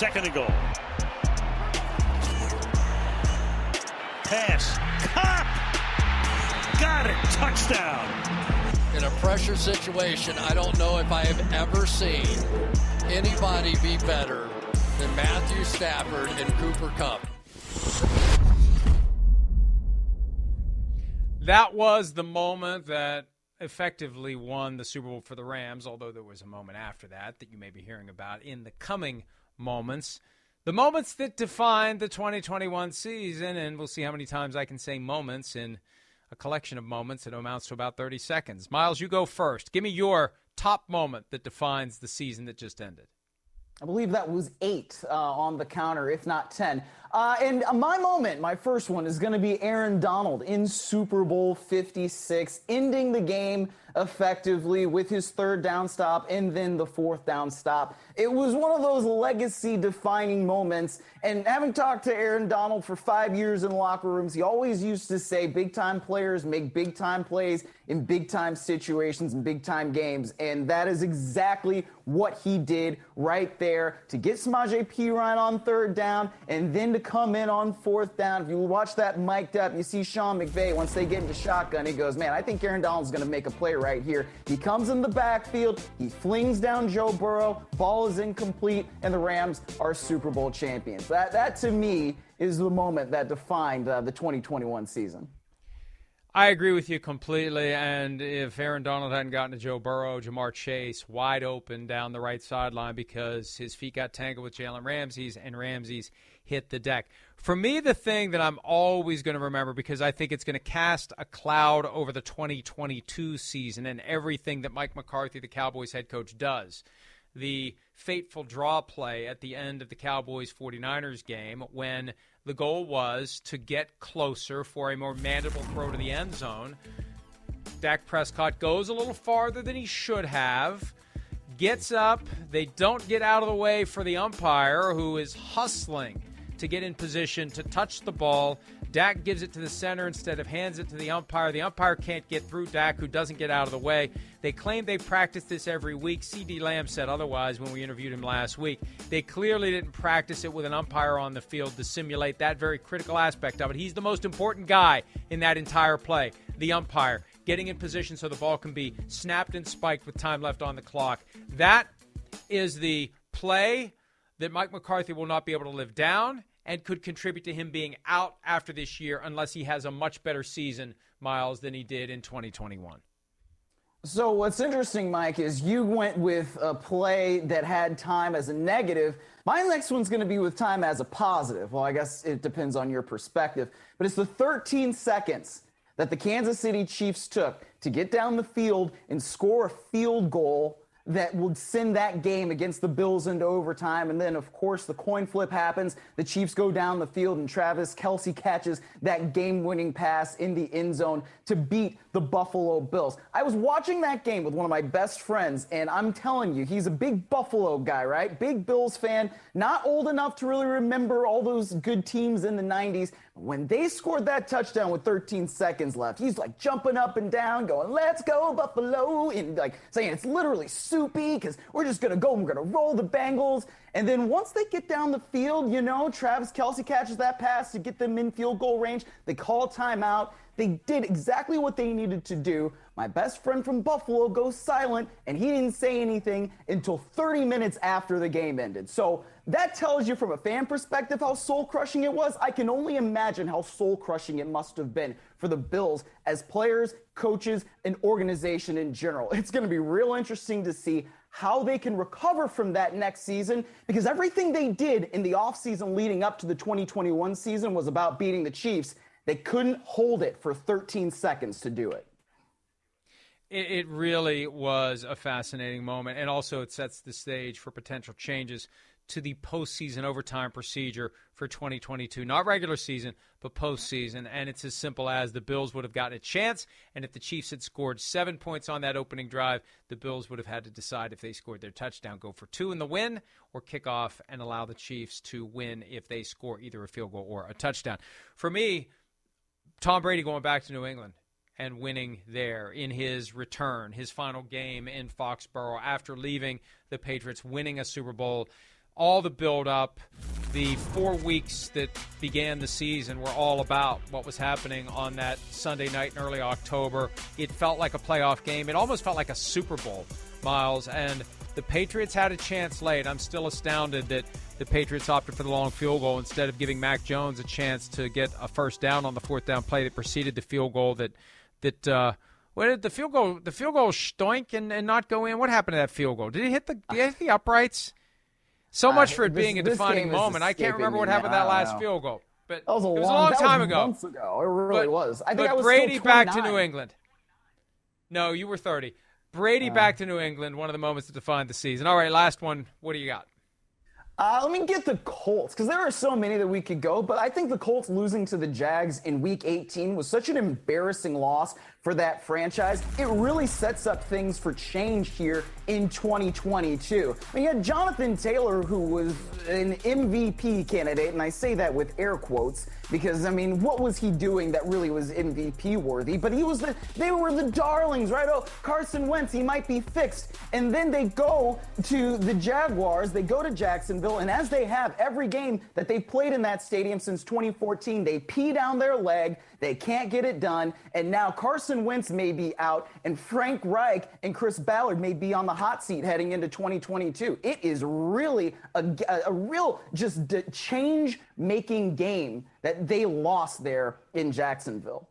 Second and goal. Pass. Caught. Got it. Touchdown. In a pressure situation, I don't know if I have ever seen anybody be better than Matthew Stafford and Cooper Kupp. That was the moment that effectively won the Super Bowl for the Rams, although there was a moment after that that you may be hearing about in the coming moments. The moments that defined the 2021 season, and we'll see how many times I can say moments in a collection of moments that amounts to about 30 seconds. Miles, you go first. Give me your top moment that defines the season that just ended. I believe that was eight uh, on the counter, if not 10. Uh, and my moment, my first one, is going to be Aaron Donald in Super Bowl 56, ending the game effectively with his third down stop and then the fourth down stop. It was one of those legacy defining moments. And having talked to Aaron Donald for five years in locker rooms, he always used to say big time players make big time plays in big time situations and big time games. And that is exactly what he did right there to get Samaje Perine on third down and then to come in on fourth down. If you watch that mic'd up, you see Sean McVay, once they get into shotgun, he goes, Man, I think Aaron Donald's going to make a play right here. He comes in the backfield, he flings down Joe Burrow, ball is incomplete, and the Rams are Super Bowl champions. That, that to me, is the moment that defined uh, the 2021 season. I agree with you completely. And if Aaron Donald hadn't gotten to Joe Burrow, Ja'Marr Chase wide open down the right sideline because his feet got tangled with Jalen Ramsey's and Ramsey's hit the deck. For me, the thing that I'm always going to remember because I think it's going to cast a cloud over the 2022 season and everything that Mike McCarthy, the Cowboys head coach, does. the fateful draw play at the end of the Cowboys 49ers game when the goal was to get closer for a more manageable throw to the end zone. Dak Prescott goes a little farther than he should have, gets up. They don't get out of the way for the umpire, who is hustling to get in position to touch the ball. Dak gives it to the center instead of hands it to the umpire. The umpire can't get through Dak, who doesn't get out of the way. They claim they practice this every week. CeeDee Lamb said otherwise when we interviewed him last week. They clearly didn't practice it with an umpire on the field to simulate that very critical aspect of it. He's the most important guy in that entire play, the umpire, getting in position so the ball can be snapped and spiked with time left on the clock. That is the play that Mike McCarthy will not be able to live down and could contribute to him being out after this year unless he has a much better season, Miles, than he did in 2021. So what's interesting, Mike, is you went with a play that had time as a negative. My next one's going to be with time as a positive. Well, I guess it depends on your perspective, but it's the 13 seconds that the Kansas City Chiefs took to get down the field and score a field goal that would send that game against the Bills into overtime. And then, of course, the coin flip happens. The Chiefs go down the field, and Travis Kelce catches that game winning pass in the end zone to beat the Buffalo Bills. I was watching that game with one of my best friends, and I'm telling you, he's a big Buffalo guy, right? Big Bills fan, not old enough to really remember all those good teams in the 90s. When they scored that touchdown with 13 seconds left, he's like jumping up and down, going, Let's go, Buffalo, and like saying it's literally soupy because we're just going to go and we're going to roll the Bengals. And then once they get down the field, you know, Travis Kelce catches that pass to get them in field goal range. They call timeout. They did exactly what they needed to do. My best friend from Buffalo goes silent, and he didn't say anything until 30 minutes after the game ended. So that tells you from a fan perspective how soul crushing it was. I can only imagine how soul crushing it must have been for the Bills as players, coaches, and organization in general. It's going to be real interesting to see how they can recover from that next season because everything they did in the offseason leading up to the 2021 season was about beating the Chiefs. They couldn't hold it for 13 seconds to do it. It, really was a fascinating moment, and also it sets the stage for potential changes to the postseason overtime procedure for 2022. Not regular season, but postseason. And it's as simple as the Bills would have gotten a chance. And if the Chiefs had scored seven points on that opening drive, the Bills would have had to decide if they scored their touchdown, go for two in the win, or kick off and allow the Chiefs to win if they score either a field goal or a touchdown. For me, Tom Brady going back to New England and winning there in his return, his final game in Foxborough after leaving the Patriots, winning a Super Bowl all the build up, the four weeks that began the season were all about what was happening on that Sunday night in early October. It felt like a playoff game. It almost felt like a Super Bowl, Miles. And the Patriots had a chance late. I'm still astounded that the Patriots opted for the long field goal instead of giving Mac Jones a chance to get a first down on the fourth down play that preceded the field goal that that uh, what did the field goal the field goal stoink and, and not go in? What happened to that field goal? Did it hit the did it hit the uprights? So much uh, for it being a defining moment. I can't remember what happened that last know. field goal, but that was a it was long, a long time ago. Months ago, it really but, was. I think I was Brady back to New England. No, you were thirty. Brady uh, back to New England. One of the moments that defined the season. All right, last one. What do you got? Uh, let me get the Colts because there are so many that we could go, but I think the Colts losing to the Jags in Week 18 was such an embarrassing loss for that franchise. It really sets up things for change here in 2022. I mean, you had Jonathan Taylor, who was an MVP candidate, and I say that with air quotes because I mean, what was he doing that really was MVP worthy? But he was the they were the darlings, right? Oh, Carson Wentz, he might be fixed. And then they go to the Jaguars, they go to Jacksonville, and as they have every game that they've played in that stadium since 2014, they pee down their leg, they can't get it done, and now Carson Wentz may be out, and Frank Reich and Chris Ballard may be on the hot seat heading into 2022. It is really a, a real just change making game that they lost there in Jacksonville.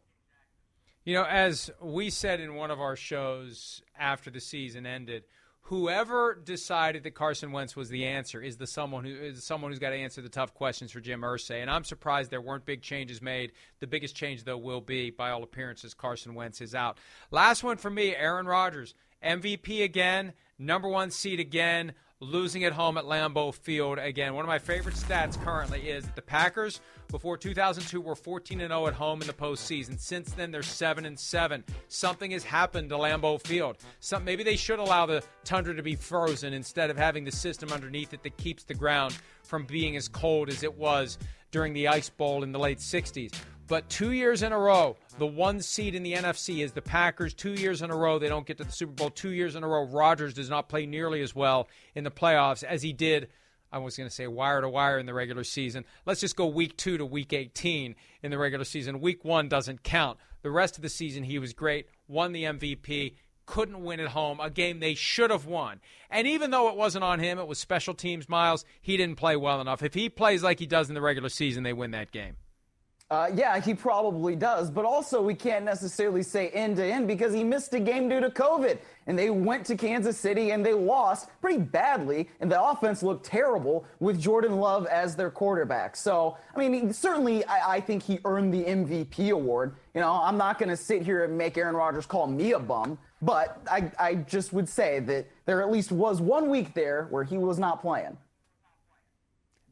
You know, as we said in one of our shows after the season ended, whoever decided that Carson Wentz was the answer is the someone who is someone who's got to answer the tough questions for Jim Irsay. And I'm surprised there weren't big changes made. The biggest change though will be, by all appearances, Carson Wentz is out. Last one for me, Aaron Rodgers, MVP again, number one seed again losing at home at Lambeau Field again. One of my favorite stats currently is that the Packers before 2002 were 14 and 0 at home in the postseason. Since then, they're 7 and 7. Something has happened to Lambeau Field. Some, maybe they should allow the tundra to be frozen instead of having the system underneath it that keeps the ground from being as cold as it was during the Ice Bowl in the late 60s. But two years in a row, the one seed in the NFC is the Packers. Two years in a row, they don't get to the Super Bowl. Two years in a row, Rodgers does not play nearly as well in the playoffs as he did. I was going to say wire to wire in the regular season. Let's just go week two to week 18 in the regular season. Week one doesn't count. The rest of the season, he was great, won the MVP, couldn't win at home, a game they should have won. And even though it wasn't on him, it was special teams, Miles, he didn't play well enough. If he plays like he does in the regular season, they win that game. Uh, yeah, he probably does, but also we can't necessarily say end to end because he missed a game due to COVID. And they went to Kansas City and they lost pretty badly, and the offense looked terrible with Jordan Love as their quarterback. So, I mean, certainly I, I think he earned the MVP award. You know, I'm not going to sit here and make Aaron Rodgers call me a bum, but I, I just would say that there at least was one week there where he was not playing.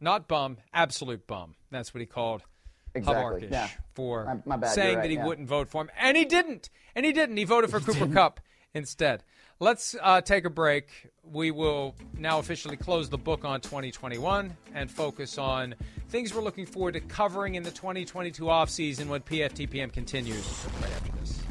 Not bum, absolute bum. That's what he called exactly. yeah. for my, my bad, saying right, that he yeah. wouldn't vote for him, and he didn't. And he didn't. He voted for Cooper Kupp instead. Let's uh, take a break. We will now officially close the book on 2021 and focus on things we're looking forward to covering in the 2022 offseason when PFTPM continues right after this.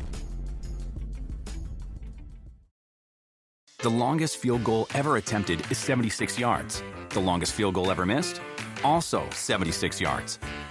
The longest field goal ever attempted is 76 yards. The longest field goal ever missed? Also 76 yards.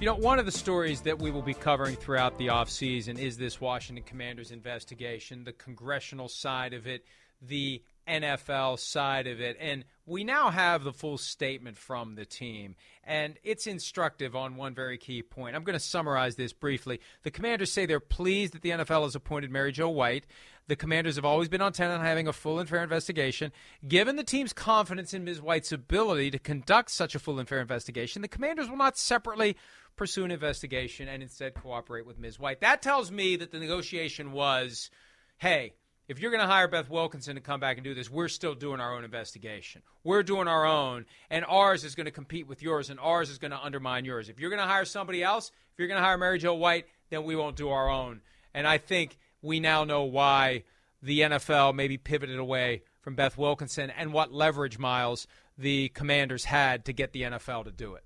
You know, one of the stories that we will be covering throughout the offseason is this Washington Commanders investigation, the congressional side of it, the NFL side of it. And we now have the full statement from the team. And it's instructive on one very key point. I'm going to summarize this briefly. The commanders say they're pleased that the NFL has appointed Mary Jo White. The commanders have always been on on having a full and fair investigation. Given the team's confidence in Ms. White's ability to conduct such a full and fair investigation, the commanders will not separately pursue an investigation and instead cooperate with Ms. White. That tells me that the negotiation was hey, if you're going to hire Beth Wilkinson to come back and do this, we're still doing our own investigation. We're doing our own, and ours is going to compete with yours, and ours is going to undermine yours. If you're going to hire somebody else, if you're going to hire Mary Jo White, then we won't do our own. And I think we now know why the NFL maybe pivoted away from Beth Wilkinson and what leverage, Miles, the commanders had to get the NFL to do it.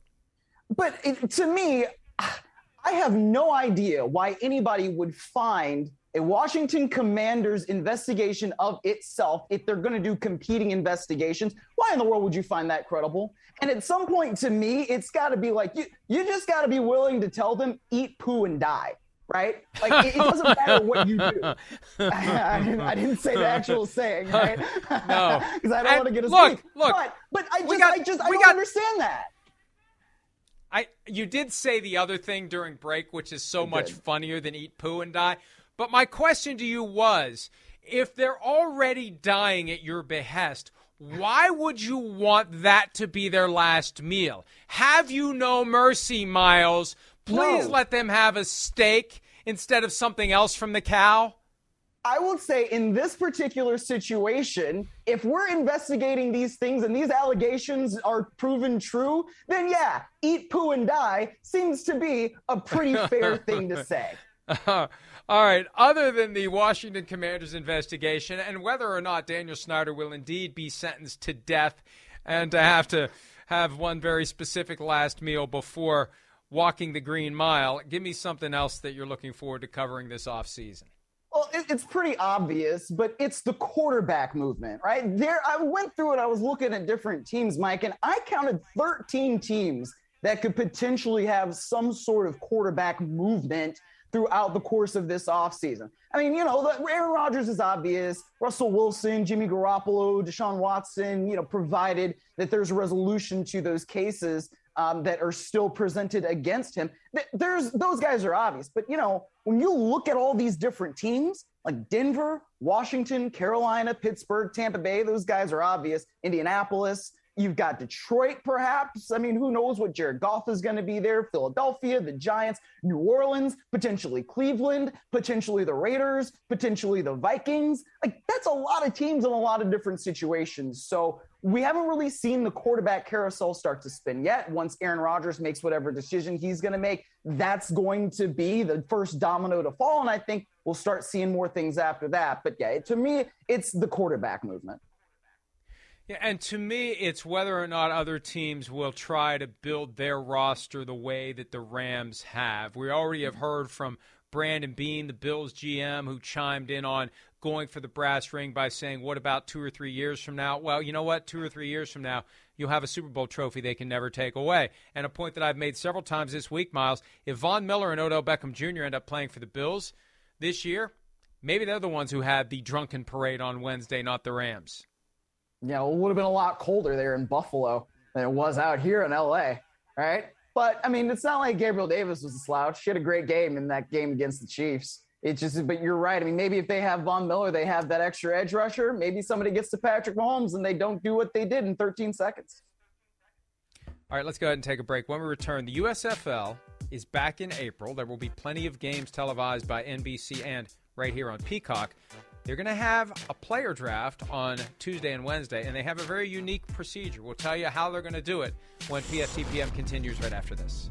But it, to me, I have no idea why anybody would find a Washington Commanders investigation of itself if they're going to do competing investigations. Why in the world would you find that credible? And at some point, to me, it's got to be like you. You just got to be willing to tell them eat, poo, and die. Right? Like it, it doesn't matter what you do. I, didn't, I, didn't, say the actual saying, right? No, because I don't want to get a look, look. But, but I just, got, I just, I don't got, understand that. I you did say the other thing during break, which is so I much did. funnier than eat poo and die. But my question to you was, if they're already dying at your behest, why would you want that to be their last meal? Have you no mercy, Miles? Please No. let them have a steak instead of something else from the cow. I will say in this particular situation, if we're investigating these things and these allegations are proven true, then yeah, eat, poo, and die seems to be a pretty fair thing to say. All right. Other than the Washington Commanders investigation and whether or not Daniel Snyder will indeed be sentenced to death and to have to have one very specific last meal before walking the green mile, give me something else that you're looking forward to covering this offseason. Well, it, it's pretty obvious, but it's the quarterback movement, right? There, I went through it. I was looking at different teams, Mike, and I counted 13 teams that could potentially have some sort of quarterback movement throughout the course of this offseason. I mean, you know, the, Aaron Rodgers is obvious. Russell Wilson, Jimmy Garoppolo, Deshaun Watson, you know, provided that there's a resolution to those cases um, that are still presented against him. There's those guys are obvious, but you know, when you look at all these different teams like Denver, Washington, Carolina, Pittsburgh, Tampa Bay, those guys are obvious. Indianapolis, You've got Detroit, perhaps. I mean, who knows what Jared Goff is going to be there? Philadelphia, the Giants, New Orleans, potentially Cleveland, potentially the Raiders, potentially the Vikings. Like, that's a lot of teams in a lot of different situations. So, we haven't really seen the quarterback carousel start to spin yet. Once Aaron Rodgers makes whatever decision he's going to make, that's going to be the first domino to fall. And I think we'll start seeing more things after that. But yeah, to me, it's the quarterback movement. Yeah, and to me, it's whether or not other teams will try to build their roster the way that the Rams have. We already have heard from Brandon Beane, the Bills GM, who chimed in on going for the brass ring by saying, What about two or three years from now? Well, you know what? Two or three years from now, you'll have a Super Bowl trophy they can never take away. And a point that I've made several times this week, Miles, if Von Miller and Odell Beckham Jr. end up playing for the Bills this year, maybe they're the ones who had the drunken parade on Wednesday, not the Rams Yeah, know, it would have been a lot colder there in Buffalo than it was out here in LA, right? But I mean, it's not like Gabriel Davis was a slouch. She had a great game in that game against the Chiefs. It's just, but you're right. I mean, maybe if they have Von Miller, they have that extra edge rusher. Maybe somebody gets to Patrick Mahomes and they don't do what they did in 13 seconds. All right, let's go ahead and take a break. When we return, the USFL is back in April. There will be plenty of games televised by NBC and right here on Peacock. They're going to have a player draft on Tuesday and Wednesday, and they have a very unique procedure. We'll tell you how they're going to do it when PFTPM continues right after this.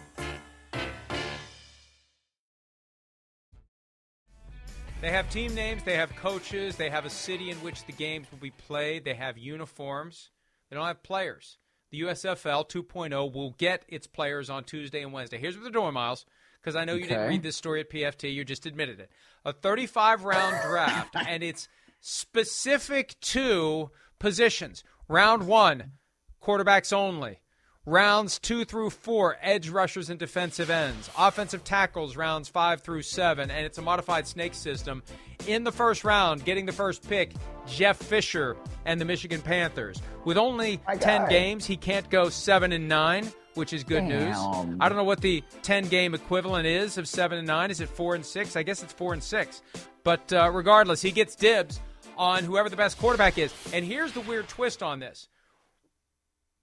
They have team names, they have coaches, they have a city in which the games will be played, they have uniforms. They don't have players. The USFL 2.0 will get its players on Tuesday and Wednesday. Here's what they're doing, Miles because I know you didn't read this story at PFT. You just admitted it. A 35 round draft, and it's specific to positions. Round one, quarterbacks only. Rounds two through four, edge rushers and defensive ends. Offensive tackles, rounds five through seven, and it's a modified snake system. In the first round, getting the first pick, Jeff Fisher and the Michigan Panthers. With only 10 games, he can't go seven and nine which is good Damn. news. I don't know what the 10 game equivalent is of 7 and 9. Is it 4 and 6? I guess it's 4 and 6. But uh, regardless, he gets dibs on whoever the best quarterback is. And here's the weird twist on this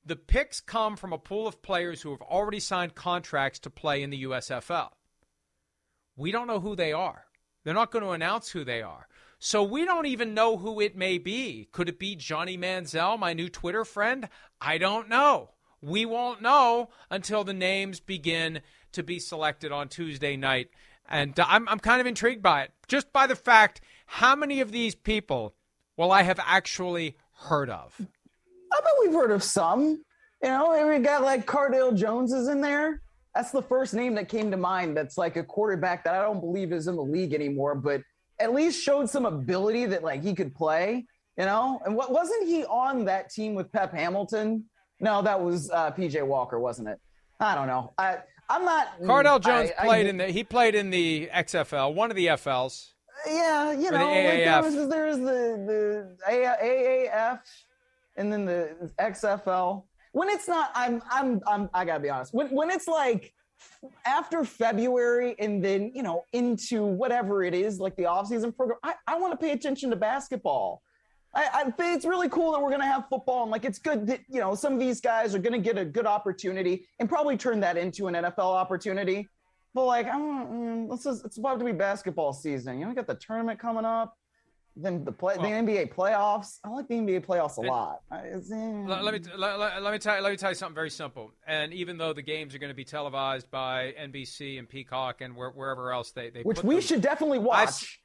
the picks come from a pool of players who have already signed contracts to play in the USFL. We don't know who they are. They're not going to announce who they are. So we don't even know who it may be. Could it be Johnny Manziel, my new Twitter friend? I don't know. We won't know until the names begin to be selected on Tuesday night. And uh, I'm, I'm kind of intrigued by it, just by the fact how many of these people will I have actually heard of? I bet we've heard of some. You know, we got like Cardale Jones is in there. That's the first name that came to mind. That's like a quarterback that I don't believe is in the league anymore, but at least showed some ability that like he could play. You know, and what wasn't he on that team with Pep Hamilton? No, that was uh, PJ Walker, wasn't it? I don't know. I I'm not. Cardale Jones I, played I, in the. He played in the XFL, one of the FLs. Yeah, you know, the like there was there was the the AAF, and then the XFL. When it's not, I'm I'm I'm I gotta be honest. When when it's like after February and then you know into whatever it is, like the offseason program, I, I want to pay attention to basketball. I, I think it's really cool that we're going to have football. And like, it's good that, you know, some of these guys are going to get a good opportunity and probably turn that into an NFL opportunity. But like, I'm, mm, let's it's about to be basketball season. You know, we got the tournament coming up. Then the play, the NBA playoffs. I like the NBA playoffs a lot. Let, let me let, let- let me tell you, let me tell you something very simple. And even though the games are going to be televised by NBC and Peacock and where, wherever else they, they which we them, should definitely I've, watch.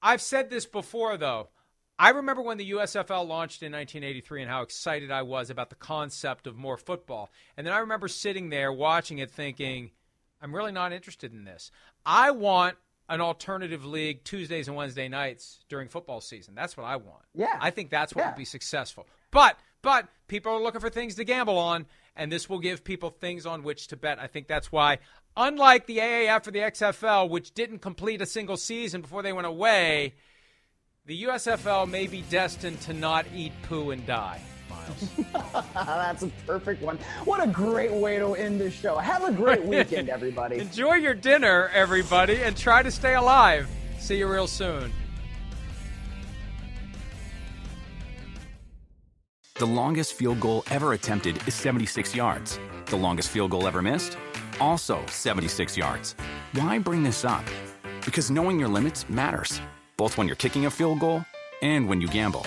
I've said this before though. I remember when the USFL launched in 1983 and how excited I was about the concept of more football. And then I remember sitting there watching it thinking, I'm really not interested in this. I want an alternative league Tuesdays and Wednesday nights during football season. That's what I want. Yeah. I think that's what Yeah. would be successful. But but people are looking for things to gamble on, and this will give people things on which to bet. I think that's why, unlike the AAF or the XFL, which didn't complete a single season before they went away, the USFL may be destined to not eat poo and die. Miles. That's a perfect one. What a great way to end this show. Have a great weekend, everybody. Enjoy your dinner, everybody, and try to stay alive. See you real soon. The longest field goal ever attempted is 76 yards. The longest field goal ever missed? Also 76 yards. Why bring this up? Because knowing your limits matters, both when you're kicking a field goal and when you gamble.